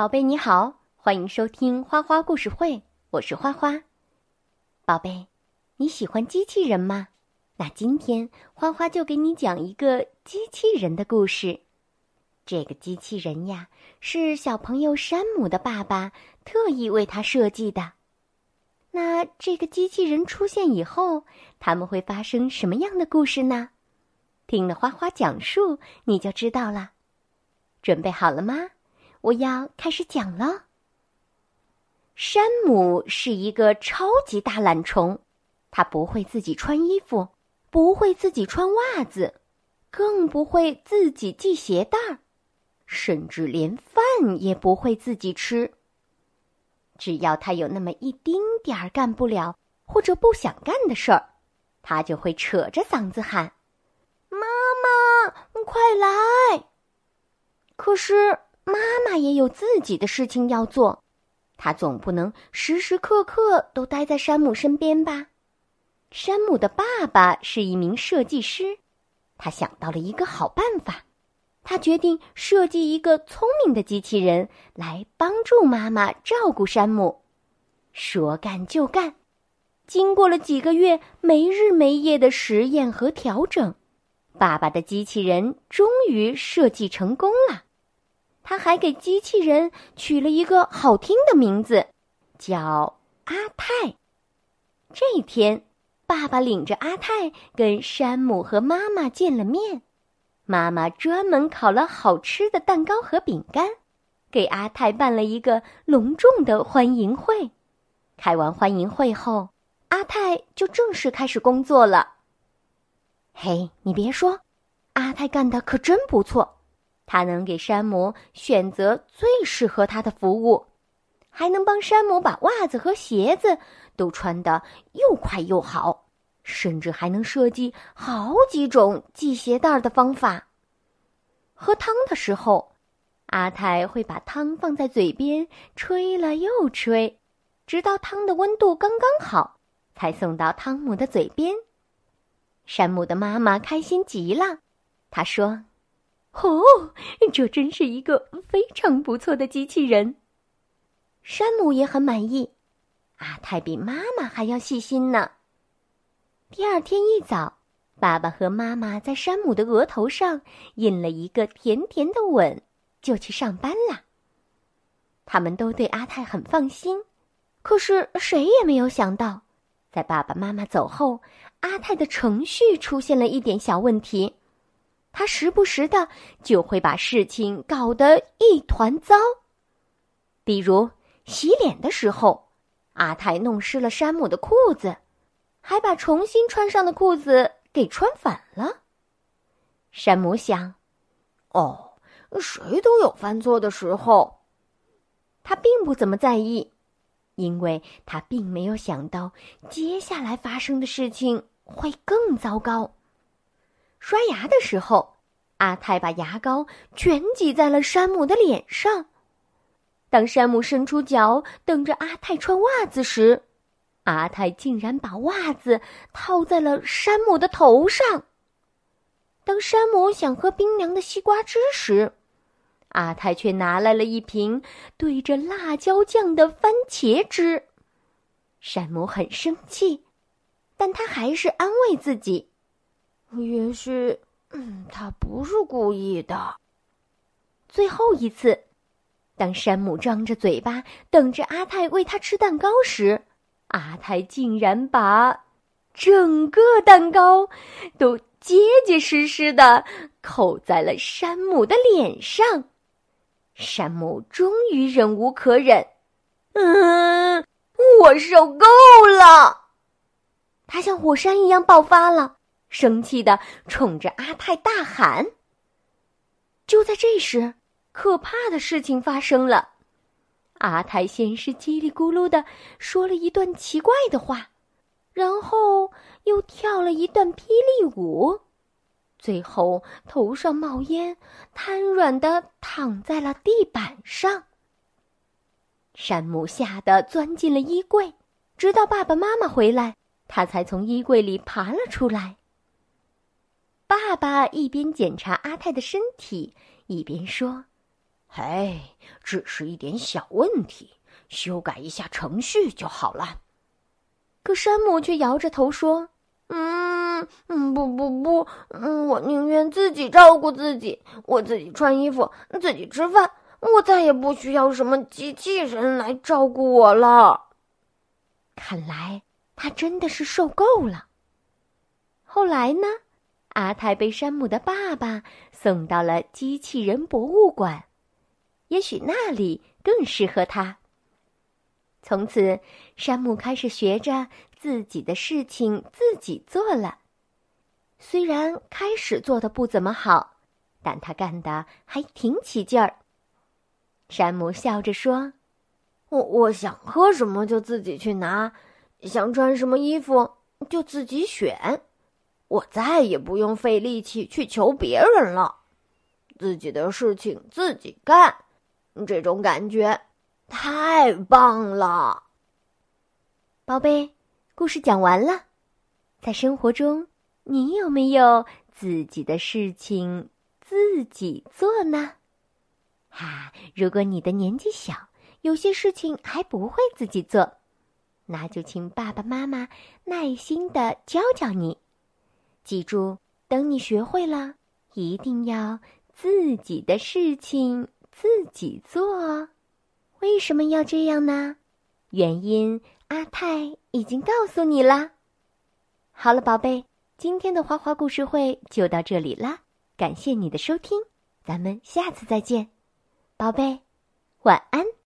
宝贝你好，欢迎收听花花故事会，我是花花。宝贝，你喜欢机器人吗？那今天花花就给你讲一个机器人的故事。这个机器人呀，是小朋友山姆的爸爸特意为他设计的。那这个机器人出现以后，他们会发生什么样的故事呢？听了花花讲述，你就知道了。准备好了吗？我要开始讲了。山姆是一个超级大懒虫，他不会自己穿衣服，不会自己穿袜子，更不会自己系鞋带儿，甚至连饭也不会自己吃。只要他有那么一丁点儿干不了或者不想干的事儿，他就会扯着嗓子喊：“妈妈，快来！”可是。妈妈也有自己的事情要做，她总不能时时刻刻都待在山姆身边吧？山姆的爸爸是一名设计师，他想到了一个好办法，他决定设计一个聪明的机器人来帮助妈妈照顾山姆。说干就干，经过了几个月没日没夜的实验和调整，爸爸的机器人终于设计成功了。他还给机器人取了一个好听的名字，叫阿泰。这一天，爸爸领着阿泰跟山姆和妈妈见了面。妈妈专门烤了好吃的蛋糕和饼干，给阿泰办了一个隆重的欢迎会。开完欢迎会后，阿泰就正式开始工作了。嘿，你别说，阿泰干的可真不错。他能给山姆选择最适合他的服务，还能帮山姆把袜子和鞋子都穿得又快又好，甚至还能设计好几种系鞋带的方法。喝汤的时候，阿泰会把汤放在嘴边吹了又吹，直到汤的温度刚刚好，才送到汤姆的嘴边。山姆的妈妈开心极了，她说。哦，这真是一个非常不错的机器人。山姆也很满意，阿泰比妈妈还要细心呢。第二天一早，爸爸和妈妈在山姆的额头上印了一个甜甜的吻，就去上班了。他们都对阿泰很放心，可是谁也没有想到，在爸爸妈妈走后，阿泰的程序出现了一点小问题。他时不时的就会把事情搞得一团糟，比如洗脸的时候，阿泰弄湿了山姆的裤子，还把重新穿上的裤子给穿反了。山姆想：“哦，谁都有犯错的时候。”他并不怎么在意，因为他并没有想到接下来发生的事情会更糟糕。刷牙的时候，阿泰把牙膏全挤在了山姆的脸上。当山姆伸出脚等着阿泰穿袜子时，阿泰竟然把袜子套在了山姆的头上。当山姆想喝冰凉的西瓜汁时，阿泰却拿来了一瓶兑着辣椒酱的番茄汁。山姆很生气，但他还是安慰自己。也许，嗯，他不是故意的。最后一次，当山姆张着嘴巴等着阿泰喂他吃蛋糕时，阿泰竟然把整个蛋糕都结结实实的扣在了山姆的脸上。山姆终于忍无可忍，嗯，我受够了！他像火山一样爆发了。生气的冲着阿泰大喊。就在这时，可怕的事情发生了。阿泰先是叽里咕噜的说了一段奇怪的话，然后又跳了一段霹雳舞，最后头上冒烟，瘫软的躺在了地板上。山姆吓得钻进了衣柜，直到爸爸妈妈回来，他才从衣柜里爬了出来。爸爸一边检查阿泰的身体，一边说：“嘿，只是一点小问题，修改一下程序就好了。可山姆却摇着头说：“嗯嗯，不不不，嗯，我宁愿自己照顾自己，我自己穿衣服，自己吃饭，我再也不需要什么机器人来照顾我了。”看来他真的是受够了。后来呢？阿泰被山姆的爸爸送到了机器人博物馆，也许那里更适合他。从此，山姆开始学着自己的事情自己做了。虽然开始做的不怎么好，但他干的还挺起劲儿。山姆笑着说：“我我想喝什么就自己去拿，想穿什么衣服就自己选。”我再也不用费力气去求别人了，自己的事情自己干，这种感觉太棒了。宝贝，故事讲完了，在生活中，你有没有自己的事情自己做呢？哈，如果你的年纪小，有些事情还不会自己做，那就请爸爸妈妈耐心的教教你。记住，等你学会了，一定要自己的事情自己做哦。为什么要这样呢？原因阿泰已经告诉你啦。好了，宝贝，今天的花花故事会就到这里啦。感谢你的收听，咱们下次再见，宝贝，晚安。